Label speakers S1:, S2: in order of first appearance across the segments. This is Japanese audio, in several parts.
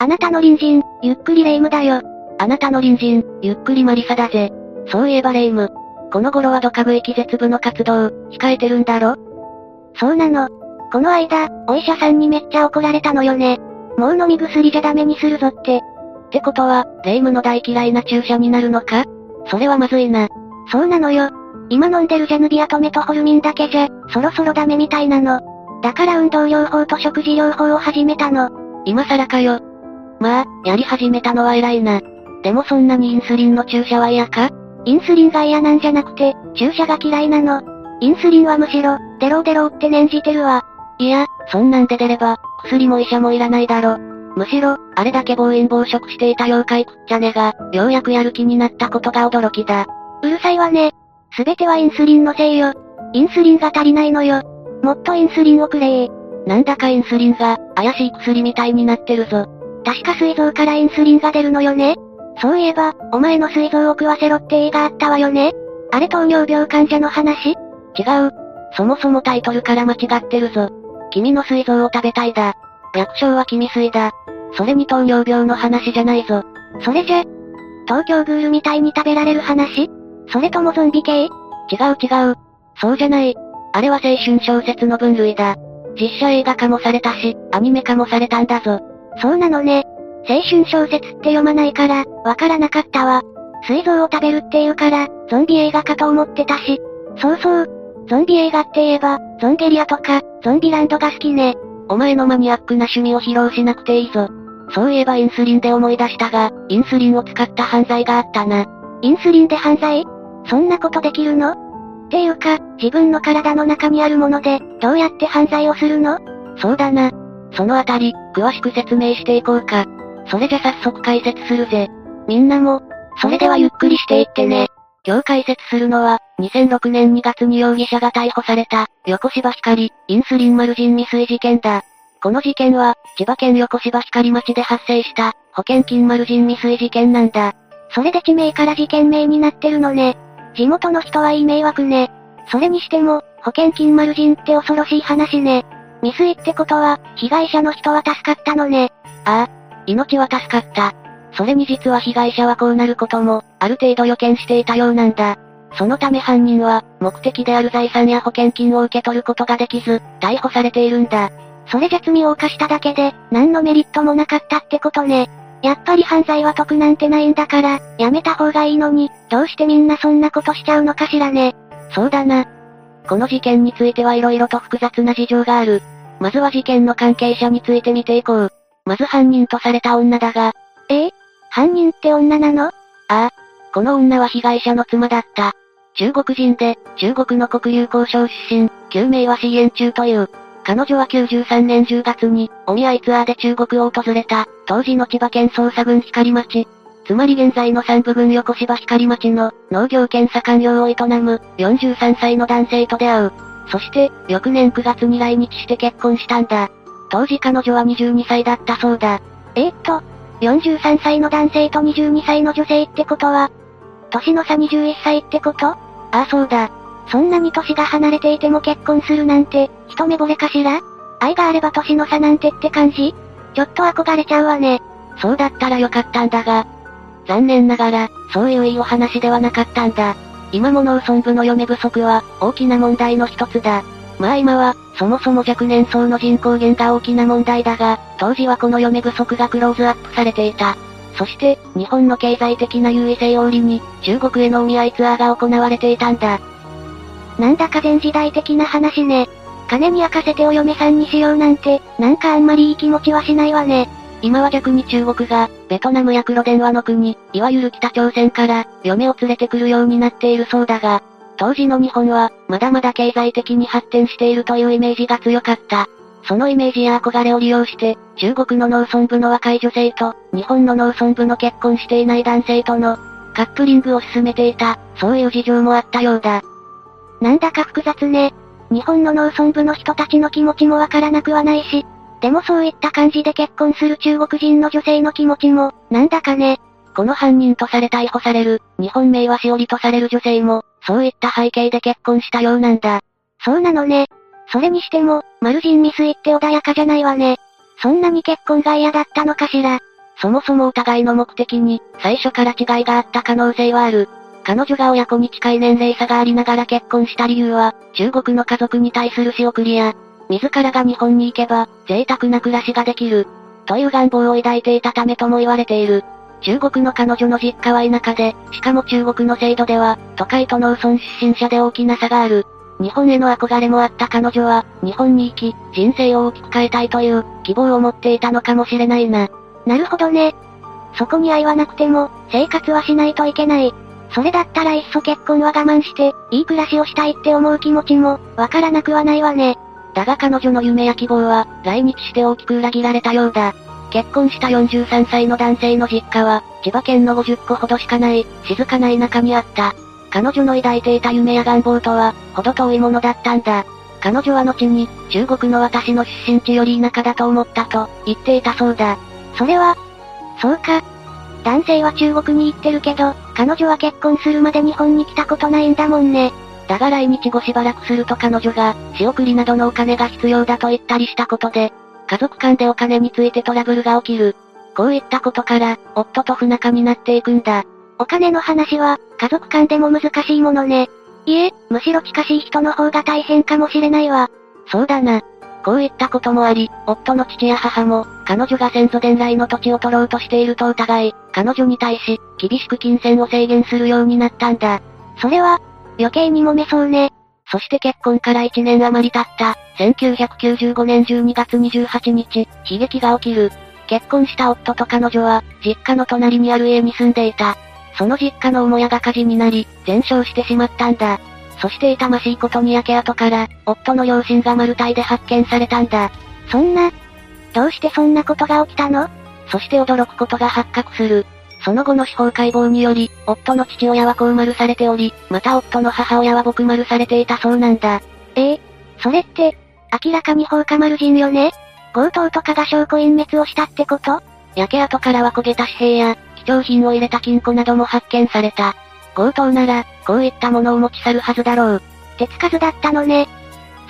S1: あなたの隣人、ゆっくりレ夢ムだよ。
S2: あなたの隣人、ゆっくりマリサだぜ。そういえばレ夢ム。この頃はドカブ液絶部の活動、控えてるんだろ？
S1: そうなの。この間、お医者さんにめっちゃ怒られたのよね。もう飲み薬じゃダメにするぞって。
S2: ってことは、レ夢ムの大嫌いな注射になるのか？それはまずいな。
S1: そうなのよ。今飲んでるジャヌビアとメトホルミンだけじゃ、そろそろダメみたいなの。だから運動療法と食事療法を始めたの。
S2: 今更かよ。まあ、やり始めたのは偉いな。でもそんなにインスリンの注射は嫌か？
S1: インスリンが嫌なんじゃなくて、注射が嫌いなの。インスリンはむしろ、デローデローって念じてるわ。
S2: いや、そんなんで出れば、薬も医者もいらないだろ。むしろ、あれだけ暴飲暴食していた妖怪くっちゃねが、ようやくやる気になったことが驚きだ。
S1: うるさいわね。すべてはインスリンのせいよ。インスリンが足りないのよ。もっとインスリンをくれ
S2: なんだかインスリンが、怪しい薬みたいになってるぞ。
S1: 確か膵臓からインスリンが出るのよね。そういえば、お前の膵臓を食わせろって映画あったわよね。あれ糖尿病患者の話？違
S2: う。そもそもタイトルから間違ってるぞ。君の膵臓を食べたいだ。略称は君膵だ。それに糖尿病の話じゃないぞ。
S1: それじゃ、東京グールみたいに食べられる話？それともゾンビ系？違う
S2: 違う。そうじゃない。あれは青春小説の分類だ。実写映画化もされたし、アニメ化もされたんだぞ。
S1: そうなのね。青春小説って読まないから、わからなかったわ。水臓を食べるっていうから、ゾンビ映画かと思ってたし。そうそう。ゾンビ映画って言えば、ゾンゲリアとか、ゾンビランドが好きね。
S2: お前のマニアックな趣味を披露しなくていいぞ。そういえばインスリンで思い出したが、インスリンを使った犯罪があったな。
S1: インスリンで犯罪？そんなことできるの？っていうか、自分の体の中にあるもので、どうやって犯罪をするの？
S2: そうだな。そのあたり、詳しく説明していこうか。それじゃ早速解説するぜ。みんなも、それではゆっくりしていってね。今日解説するのは、2006年2月に容疑者が逮捕された、横芝光、インスリンマルジン未遂事件だ。この事件は、千葉県横芝光町で発生した、保険金マルジン未遂事件なんだ。
S1: それで地名から事件名になってるのね。地元の人はいい迷惑ね。それにしても、保険金マルジンって恐ろしい話ね。未遂ってことは、被害者の人は助かったのね。
S2: ああ、命は助かった。それに実は被害者はこうなることも、ある程度予見していたようなんだ。そのため犯人は、目的である財産や保険金を受け取ることができず、逮捕されているんだ。
S1: それじゃ罪を犯しただけで、何のメリットもなかったってことね。やっぱり犯罪は得なんてないんだから、やめた方がいいのに、どうしてみんなそんなことしちゃうのかしらね。
S2: そうだな。この事件については色々と複雑な事情がある。まずは事件の関係者について見ていこう。まず犯人とされた女だが。
S1: え？え犯人って女なの？あ
S2: あ。この女は被害者の妻だった。中国人で、中国の国有交渉出身、救命は支援中という。彼女は93年10月に、お見合いツアーで中国を訪れた、当時の千葉県捜査郡光町。つまり現在の三部郡横芝光町の農業兼左官業を営む43歳の男性と出会う。そして、翌年9月に来日して結婚したんだ。当時彼女は22歳だったそうだ。
S1: えー、っと、43歳の男性と22歳の女性ってことは、年の差21歳ってこと？あ
S2: あそうだ。
S1: そんなに年が離れていても結婚するなんて、一目惚れかしら？愛があれば年の差なんてって感じ？ちょっと憧れちゃうわね。
S2: そうだったらよかったんだが、残念ながら、そういういいお話ではなかったんだ。今も農村部の嫁不足は、大きな問題の一つだ。まあ今は、そもそも若年層の人口減が大きな問題だが、当時はこの嫁不足がクローズアップされていた。そして、日本の経済的な優位性を売りに、中国へのお見合いツアーが行われていたんだ。
S1: なんだか前時代的な話ね。金に焼かせてお嫁さんにしようなんて、なんかあんまりいい気持ちはしないわね。
S2: 今は逆に中国が、ベトナムや黒電話の国、いわゆる北朝鮮から、嫁を連れてくるようになっているそうだが、当時の日本は、まだまだ経済的に発展しているというイメージが強かった。そのイメージや憧れを利用して、中国の農村部の若い女性と、日本の農村部の結婚していない男性との、カップリングを進めていた、そういう事情もあったようだ。
S1: なんだか複雑ね。日本の農村部の人たちの気持ちもわからなくはないし、でもそういった感じで結婚する中国人の女性の気持ちも、なんだかね。
S2: この犯人とされ逮捕される、日本名はしおりとされる女性も、そういった背景で結婚したようなんだ。
S1: そうなのね。それにしても、マルジン未遂って穏やかじゃないわね。そんなに結婚が嫌だったのかしら。
S2: そもそもお互いの目的に、最初から違いがあった可能性はある。彼女が親子に近い年齢差がありながら結婚した理由は、中国の家族に対する仕送りや、自らが日本に行けば、贅沢な暮らしができる、という願望を抱いていたためとも言われている。中国の彼女の実家は田舎で、しかも中国の制度では、都会と農村出身者で大きな差がある。日本への憧れもあった彼女は、日本に行き、人生を大きく変えたいという、希望を持っていたのかもしれないな。
S1: なるほどね。そこに愛はなくても、生活はしないといけない。それだったらいっそ結婚は我慢して、いい暮らしをしたいって思う気持ちも、わからなくはないわね。
S2: だが彼女の夢や希望は、来日して大きく裏切られたようだ。結婚した43歳の男性の実家は、千葉県の50個ほどしかない、静かな田舎にあった。彼女の抱いていた夢や願望とは、ほど遠いものだったんだ。彼女は後に、中国の私の出身地より田舎だと思ったと、言っていたそうだ。
S1: それは、そうか。男性は中国に行ってるけど、彼女は結婚するまで日本に来たことないんだもんね。
S2: だが来日後しばらくすると彼女が、仕送りなどのお金が必要だと言ったりしたことで、家族間でお金についてトラブルが起きる。こういったことから、夫と不仲になっていくんだ。
S1: お金の話は、家族間でも難しいものね。いえ、むしろ近しい人の方が大変かもしれないわ。
S2: そうだな。こういったこともあり、夫の父や母も、彼女が先祖伝来の土地を取ろうとしていると疑い、彼女に対し、厳しく金銭を制限するようになったんだ。
S1: それは、余計に揉めそうね。
S2: そして結婚から1年余り経った、1995年12月28日、悲劇が起きる。結婚した夫と彼女は、実家の隣にある家に住んでいた。その実家の母屋が火事になり、全焼してしまったんだ。そして痛ましいことに焼け跡から、夫の両親が丸太で発見されたんだ。
S1: そんな、どうしてそんなことが起きたの？
S2: そして驚くことが発覚する。その後の司法解剖により、夫の父親は高丸されており、また夫の母親は僕丸されていたそうなんだ。
S1: ええそれって、明らかに放火丸人よね？強盗とかが証拠隠滅をしたってこと？
S2: 焼け跡からは焦げた紙幣や、貴重品を入れた金庫なども発見された。強盗なら、こういったものを持ち去るはずだろう。
S1: 手つかずだったのね。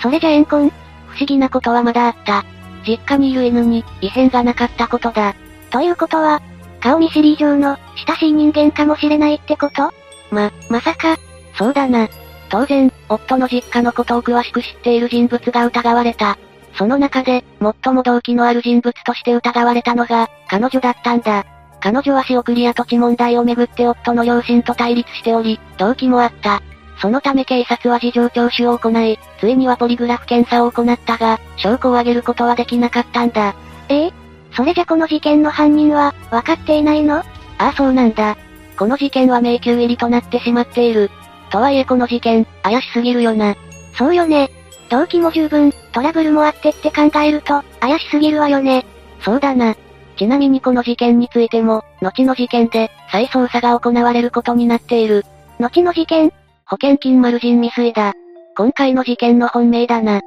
S1: それじゃ怨恨？
S2: 不思議なことはまだあった。実家にいる犬に、異変がなかったことだ。
S1: ということは、顔見知り以上の、親しい人間かもしれないってこと？
S2: ま、まさか、そうだな。当然、夫の実家のことを詳しく知っている人物が疑われた。その中で、最も動機のある人物として疑われたのが、彼女だったんだ。彼女は仕送りや土地問題をめぐって夫の両親と対立しており、動機もあった。そのため警察は事情聴取を行い、ついにはポリグラフ検査を行ったが、証拠を挙げることはできなかったんだ。
S1: ええ？それじゃこの事件の犯人は、分かっていないの？あ
S2: あそうなんだ。この事件は迷宮入りとなってしまっている。とはいえこの事件、怪しすぎるよな。
S1: そうよね。動機も十分、トラブルもあってって考えると、怪しすぎるわよね。
S2: そうだな。ちなみにこの事件についても、後の事件で、再捜査が行われることになっている。
S1: 後の事件？
S2: 保険金丸人未遂だ。今回の事件の本命だな。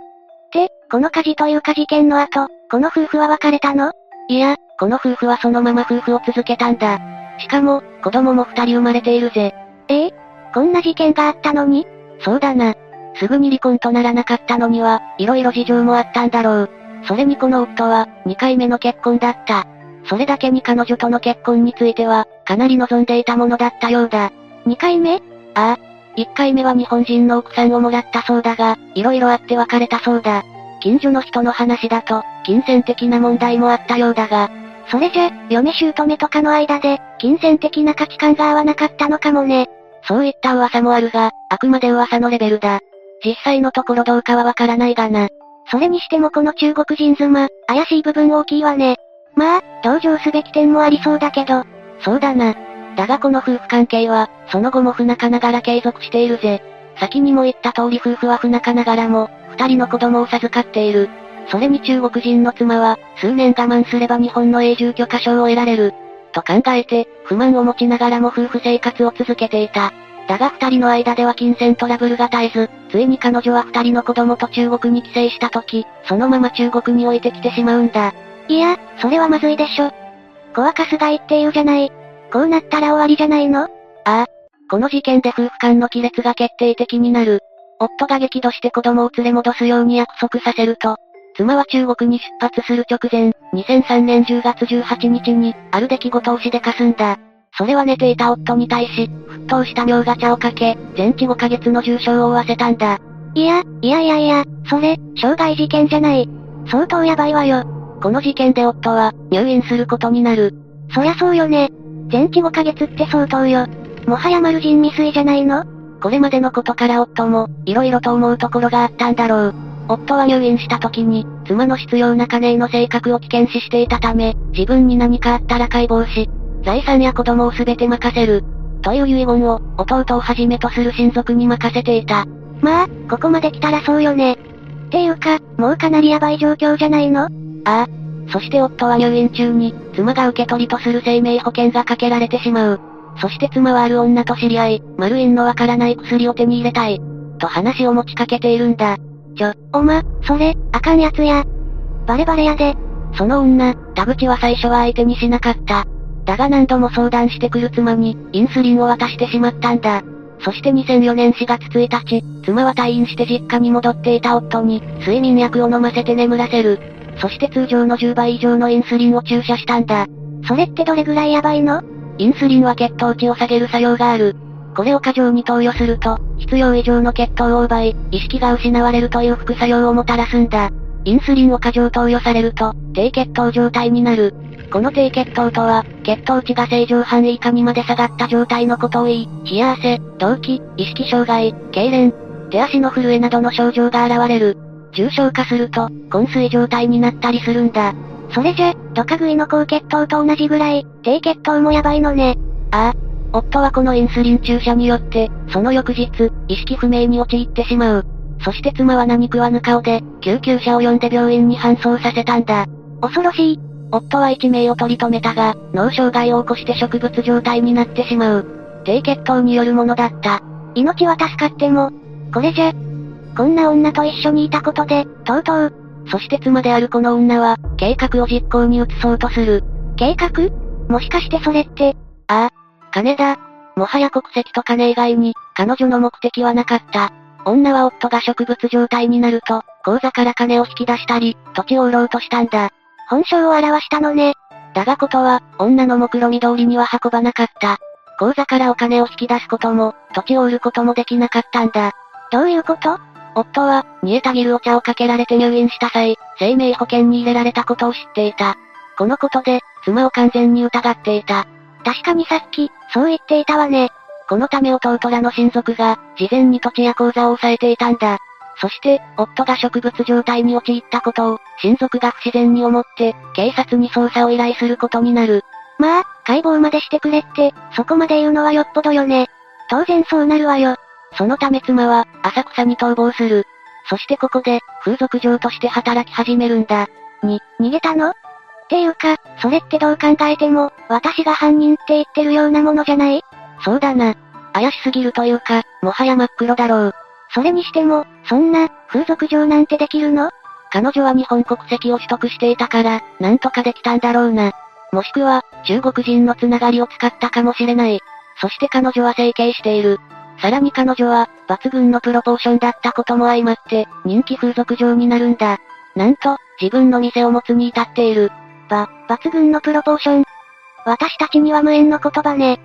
S1: で、この火事というか事件の後、この夫婦は別れたの？
S2: いや、この夫婦はそのまま夫婦を続けたんだ。しかも、子供も二人生まれているぜ。
S1: ええこんな事件があったのに？
S2: そうだな。すぐに離婚とならなかったのには、色々事情もあったんだろう。それにこの夫は、2回目の結婚だった。それだけに彼女との結婚については、かなり望んでいたものだったようだ。
S1: 2回目？
S2: ああ。1回目は日本人の奥さんをもらったそうだが、色々あって別れたそうだ。近所の人の話だと、金銭的な問題もあったようだが、
S1: それじゃ、嫁姑とかの間で、金銭的な価値観が合わなかったのかもね。
S2: そういった噂もあるが、あくまで噂のレベルだ。実際のところどうかはわからないがな。
S1: それにしてもこの中国人妻、怪しい部分大きいわね。まあ、同情すべき点もありそうだけど。
S2: そうだな。だがこの夫婦関係は、その後も不仲ながら継続しているぜ。先にも言った通り夫婦は不仲ながらも、二人の子供を授かっている。それに中国人の妻は、数年我慢すれば日本の永住許可証を得られる。と考えて、不満を持ちながらも夫婦生活を続けていた。だが二人の間では金銭トラブルが絶えず、ついに彼女は二人の子供と中国に帰省した時、そのまま中国に置いてきてしまうんだ。
S1: いや、それはまずいでしょ。子はカスがいっていうじゃない。こうなったら終わりじゃないの？あ
S2: あ。この事件で夫婦間の亀裂が決定的になる。夫が激怒して子供を連れ戻すように約束させると、妻は中国に出発する直前、2003年10月18日に、ある出来事をしでかすんだ。それは寝ていた夫に対し、沸騰した尿ガチャをかけ、全治5ヶ月の重傷を負わせたんだ。
S1: いや、いやいやいや、それ、傷害事件じゃない。相当やばいわよ。
S2: この事件で夫は、入院することになる。
S1: そりゃそうよね。全治5ヶ月って相当よ。もはや丸人未遂じゃないの？
S2: これまでのことから夫も、色々と思うところがあったんだろう。夫は入院した時に、妻の必要な金への性格を危険視していたため、自分に何かあったら解剖し、財産や子供を全て任せる。という遺言を、弟をはじめとする親族に任せていた。
S1: まあ、ここまで来たらそうよね。っていうか、もうかなりヤバい状況じゃないの？あ
S2: あ。そして夫は入院中に、妻が受け取りとする生命保険がかけられてしまう。そして妻はある女と知り合い、マルインのわからない薬を手に入れたい。と話を持ちかけているんだ。
S1: ちょ、おま、それ、あかんやつや。バレバレやで。
S2: その女、田口は最初は相手にしなかった。だが何度も相談してくる妻に、インスリンを渡してしまったんだ。そして2004年4月1日、妻は退院して実家に戻っていた夫に、睡眠薬を飲ませて眠らせる。そして通常の10倍以上のインスリンを注射したんだ。
S1: それってどれぐらいヤバいの？
S2: インスリンは血糖値を下げる作用がある。これを過剰に投与すると、必要以上の血糖を奪い、意識が失われるという副作用をもたらすんだ。インスリンを過剰投与されると、低血糖状態になる。この低血糖とは、血糖値が正常範囲以下にまで下がった状態のことを言い、冷や汗、動悸、意識障害、痙攣、手足の震えなどの症状が現れる。重症化すると、昏睡状態になったりするんだ。
S1: それじゃ、ドカ食いの高血糖と同じぐらい、低血糖もやばいのね。
S2: ああ。夫はこのインスリン注射によって、その翌日、意識不明に陥ってしまう。そして妻は何食わぬ顔で、救急車を呼んで病院に搬送させたんだ。
S1: 恐ろしい。
S2: 夫は一命を取り留めたが、脳障害を起こして植物状態になってしまう。低血糖によるものだった。
S1: 命は助かっても、これじゃ、こんな女と一緒にいたことで、とうとう。
S2: そして妻であるこの女は、計画を実行に移そうとする。
S1: 計画？もしかしてそれって、
S2: ああ、金だ。もはや国籍と金以外に、彼女の目的はなかった。女は夫が植物状態になると、口座から金を引き出したり、土地を売ろうとしたんだ。
S1: 本性を表したのね。
S2: だがことは、女の目論見通りには運ばなかった。口座からお金を引き出すことも、土地を売ることもできなかったんだ。
S1: どういうこと？
S2: 夫は、煮えたぎるお茶をかけられて入院した際、生命保険に入れられたことを知っていた。このことで、妻を完全に疑っていた。
S1: 確かにさっき、そう言っていたわね。
S2: このため弟らの親族が、事前に土地や口座を抑えていたんだ。そして、夫が植物状態に陥ったことを、親族が不自然に思って、警察に捜査を依頼することになる。
S1: まあ、解剖までしてくれって、そこまで言うのはよっぽどよね。当然そうなるわよ。
S2: そのため妻は、浅草に逃亡する。そしてここで、風俗嬢として働き始めるんだ。
S1: に、逃げたの？っていうか、それってどう考えても、私が犯人って言ってるようなものじゃない？
S2: そうだな。怪しすぎるというか、もはや真っ黒だろう。
S1: それにしても、そんな、風俗嬢なんてできるの？
S2: 彼女は日本国籍を取得していたから、なんとかできたんだろうな。もしくは、中国人のつながりを使ったかもしれない。そして彼女は整形している。さらに彼女は、抜群のプロポーションだったことも相まって、人気風俗嬢になるんだ。なんと、自分の店を持つに至っている。
S1: ば、抜群のプロポーション。私たちには無縁の言葉ね。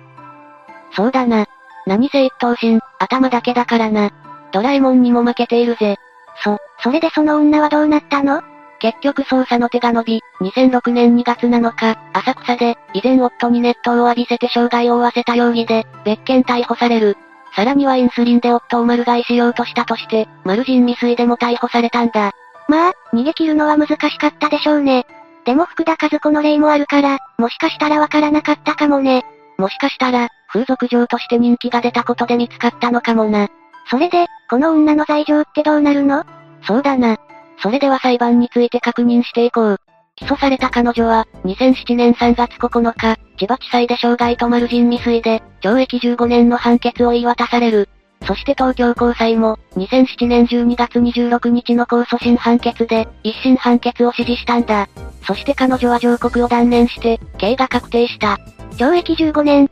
S2: そうだな。何せ一等身、頭だけだからな。ドラえもんにも負けているぜ。
S1: そ、それでその女はどうなったの？
S2: 結局捜査の手が伸び、2006年2月7日、浅草で、以前夫に熱湯を浴びせて傷害を負わせた容疑で、別件逮捕される。さらにはインスリンで夫を丸買いしようとしたとして、丸人未遂でも逮捕されたんだ。
S1: まあ、逃げ切るのは難しかったでしょうね。でも福田和子の例もあるから、もしかしたらわからなかったかもね。
S2: もしかしたら、風俗嬢として人気が出たことで見つかったのかもな。
S1: それで、この女の罪状ってどうなるの？
S2: そうだな。それでは裁判について確認していこう。起訴された彼女は、2007年3月9日、千葉地裁で傷害と丸人未遂で、懲役15年の判決を言い渡される。そして東京高裁も、2007年12月26日の控訴審判決で、一審判決を支持したんだ。そして彼女は上告を断念して、刑が確定した。
S1: 懲役15年。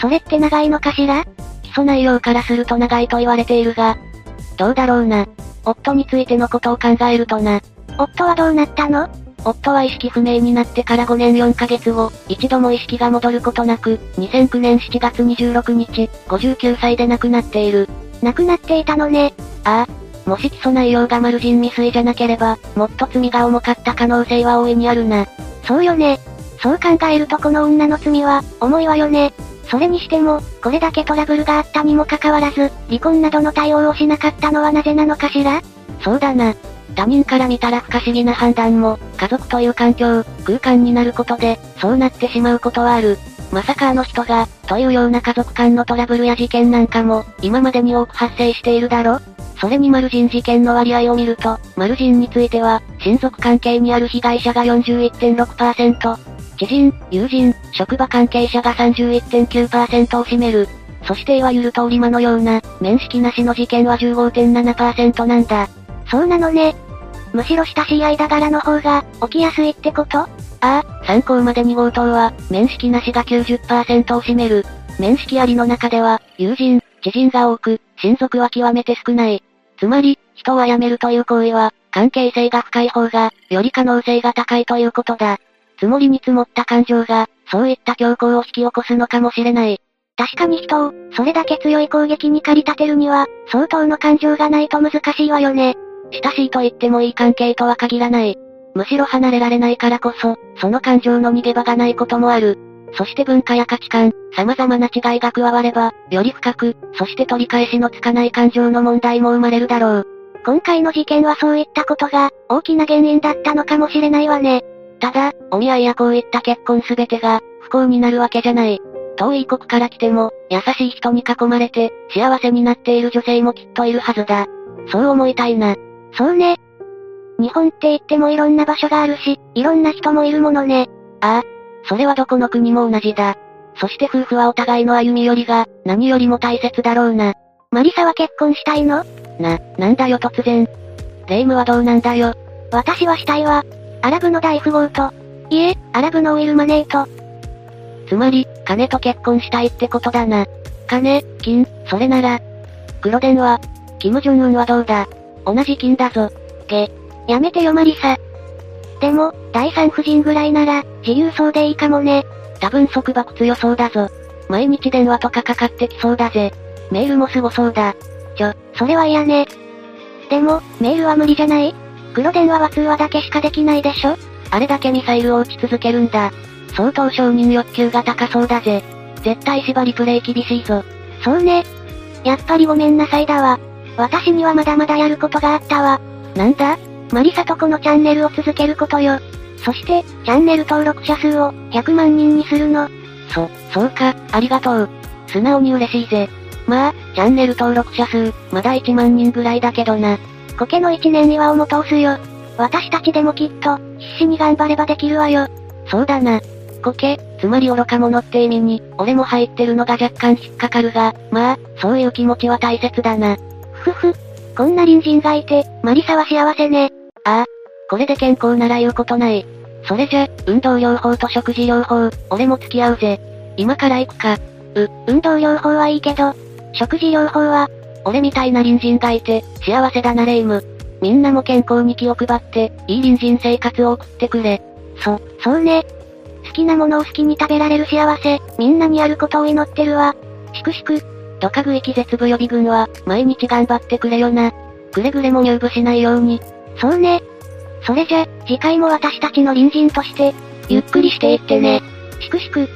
S1: それって長いのかしら？
S2: 起訴内容からすると長いと言われているが、どうだろうな？夫についてのことを考えるとな。
S1: 夫はどうなったの？
S2: 夫は意識不明になってから5年4ヶ月後、一度も意識が戻ることなく、2009年7月26日、59歳で亡くなっている。
S1: 亡くなっていたのね。
S2: ああ。もし起訴内容がマル人未遂じゃなければ、もっと罪が重かった可能性は大いにあるな。
S1: そうよね。そう考えるとこの女の罪は、重いわよね。それにしても、これだけトラブルがあったにもかかわらず、離婚などの対応をしなかったのはなぜなのかしら？
S2: そうだな。他人から見たら不可思議な判断も、家族という環境、空間になることで、そうなってしまうことはある。まさかあの人が、というような家族間のトラブルや事件なんかも、今までに多く発生しているだろそれにマル人事件の割合を見ると、マル人については、親族関係にある被害者が41.6%、知人、友人、職場関係者が31.9%を占める。そしていわゆる通り魔のような、面識なしの事件は15.7%なんだ。
S1: そうなのね。むしろ親しい間柄の方が、起きやすいってこと？あ
S2: あ、参考までに強盗は、面識なしが90%を占める。面識ありの中では、友人、知人が多く、親族は極めて少ない。つまり、人を辞めるという行為は、関係性が深い方が、より可能性が高いということだ。積もりに積もった感情が、そういった強行を引き起こすのかもしれない。
S1: 確かに人を、それだけ強い攻撃に駆り立てるには、相当の感情がないと難しいわよね。
S2: 親しいと言ってもいい関係とは限らない。むしろ離れられないからこそ、その感情の逃げ場がないこともある。そして文化や価値観、様々な違いが加われば、より深く、そして取り返しのつかない感情の問題も生まれるだろう。
S1: 今回の事件はそういったことが、大きな原因だったのかもしれないわね。
S2: ただ、お見合いやこういった結婚すべてが、不幸になるわけじゃない。遠い国から来ても、優しい人に囲まれて、幸せになっている女性もきっといるはずだ。そう思いたいな。
S1: そうね。日本って言ってもいろんな場所があるし、いろんな人もいるものね。
S2: ああ。それはどこの国も同じだ。そして夫婦はお互いの歩み寄りが、何よりも大切だろうな。
S1: マリサは結婚したいの？
S2: な、なんだよ突然。レイムはどうなんだよ？
S1: 私はしたいわ。アラブの大富豪と、いえ、アラブのウィルマネーと。
S2: つまり、金と結婚したいってことだな。金、金、それなら。黒電は、キム・ジョンウンはどうだ？同じ金だぞ。
S1: げ。やめてよマリサ。でも、第三夫人ぐらいなら、自由そうでいいかもね。
S2: 多分束縛強そうだぞ。毎日電話とかかかってきそうだぜ。メールもすごそうだ。
S1: ちょ、それは嫌ね。でも、メールは無理じゃない？黒電話は通話だけしかできないでしょ？
S2: あれだけミサイルを撃ち続けるんだ。相当承認欲求が高そうだぜ。絶対縛りプレイ厳しいぞ。
S1: そうね。やっぱりごめんなさいだわ。私にはまだまだやることがあったわ。
S2: なんだ？
S1: マリサとこのチャンネルを続けることよ。そして、チャンネル登録者数を100万人にするの。
S2: そ、そうか、ありがとう。素直に嬉しいぜ。まあ、チャンネル登録者数、まだ1万人ぐらいだけどな。
S1: コケの1年祝をも通すよ。私たちでもきっと、必死に頑張ればできるわよ。
S2: そうだな。コケ、つまり愚か者って意味に、俺も入ってるのが若干引っかかるが、まあ、そういう気持ちは大切だな。
S1: ふふ。こんな隣人がいて、マリサは幸せね。
S2: ああ。これで健康なら言うことない。それじゃ、運動療法と食事療法、俺も付き合うぜ。今から行くか。
S1: う、運動療法はいいけど、食事療法は、
S2: 俺みたいな隣人がいて、幸せだなレイム。みんなも健康に気を配って、いい隣人生活を送ってくれ。
S1: そ、そうね。好きなものを好きに食べられる幸せ、みんなにあることを祈ってるわ。しくしく、
S2: ドカグイ気絶部予備軍は、毎日頑張ってくれよな。くれぐれも入部しないように。
S1: そうね。それじゃ、次回も私たちの隣人として、ゆっくりしていってね。しくしく。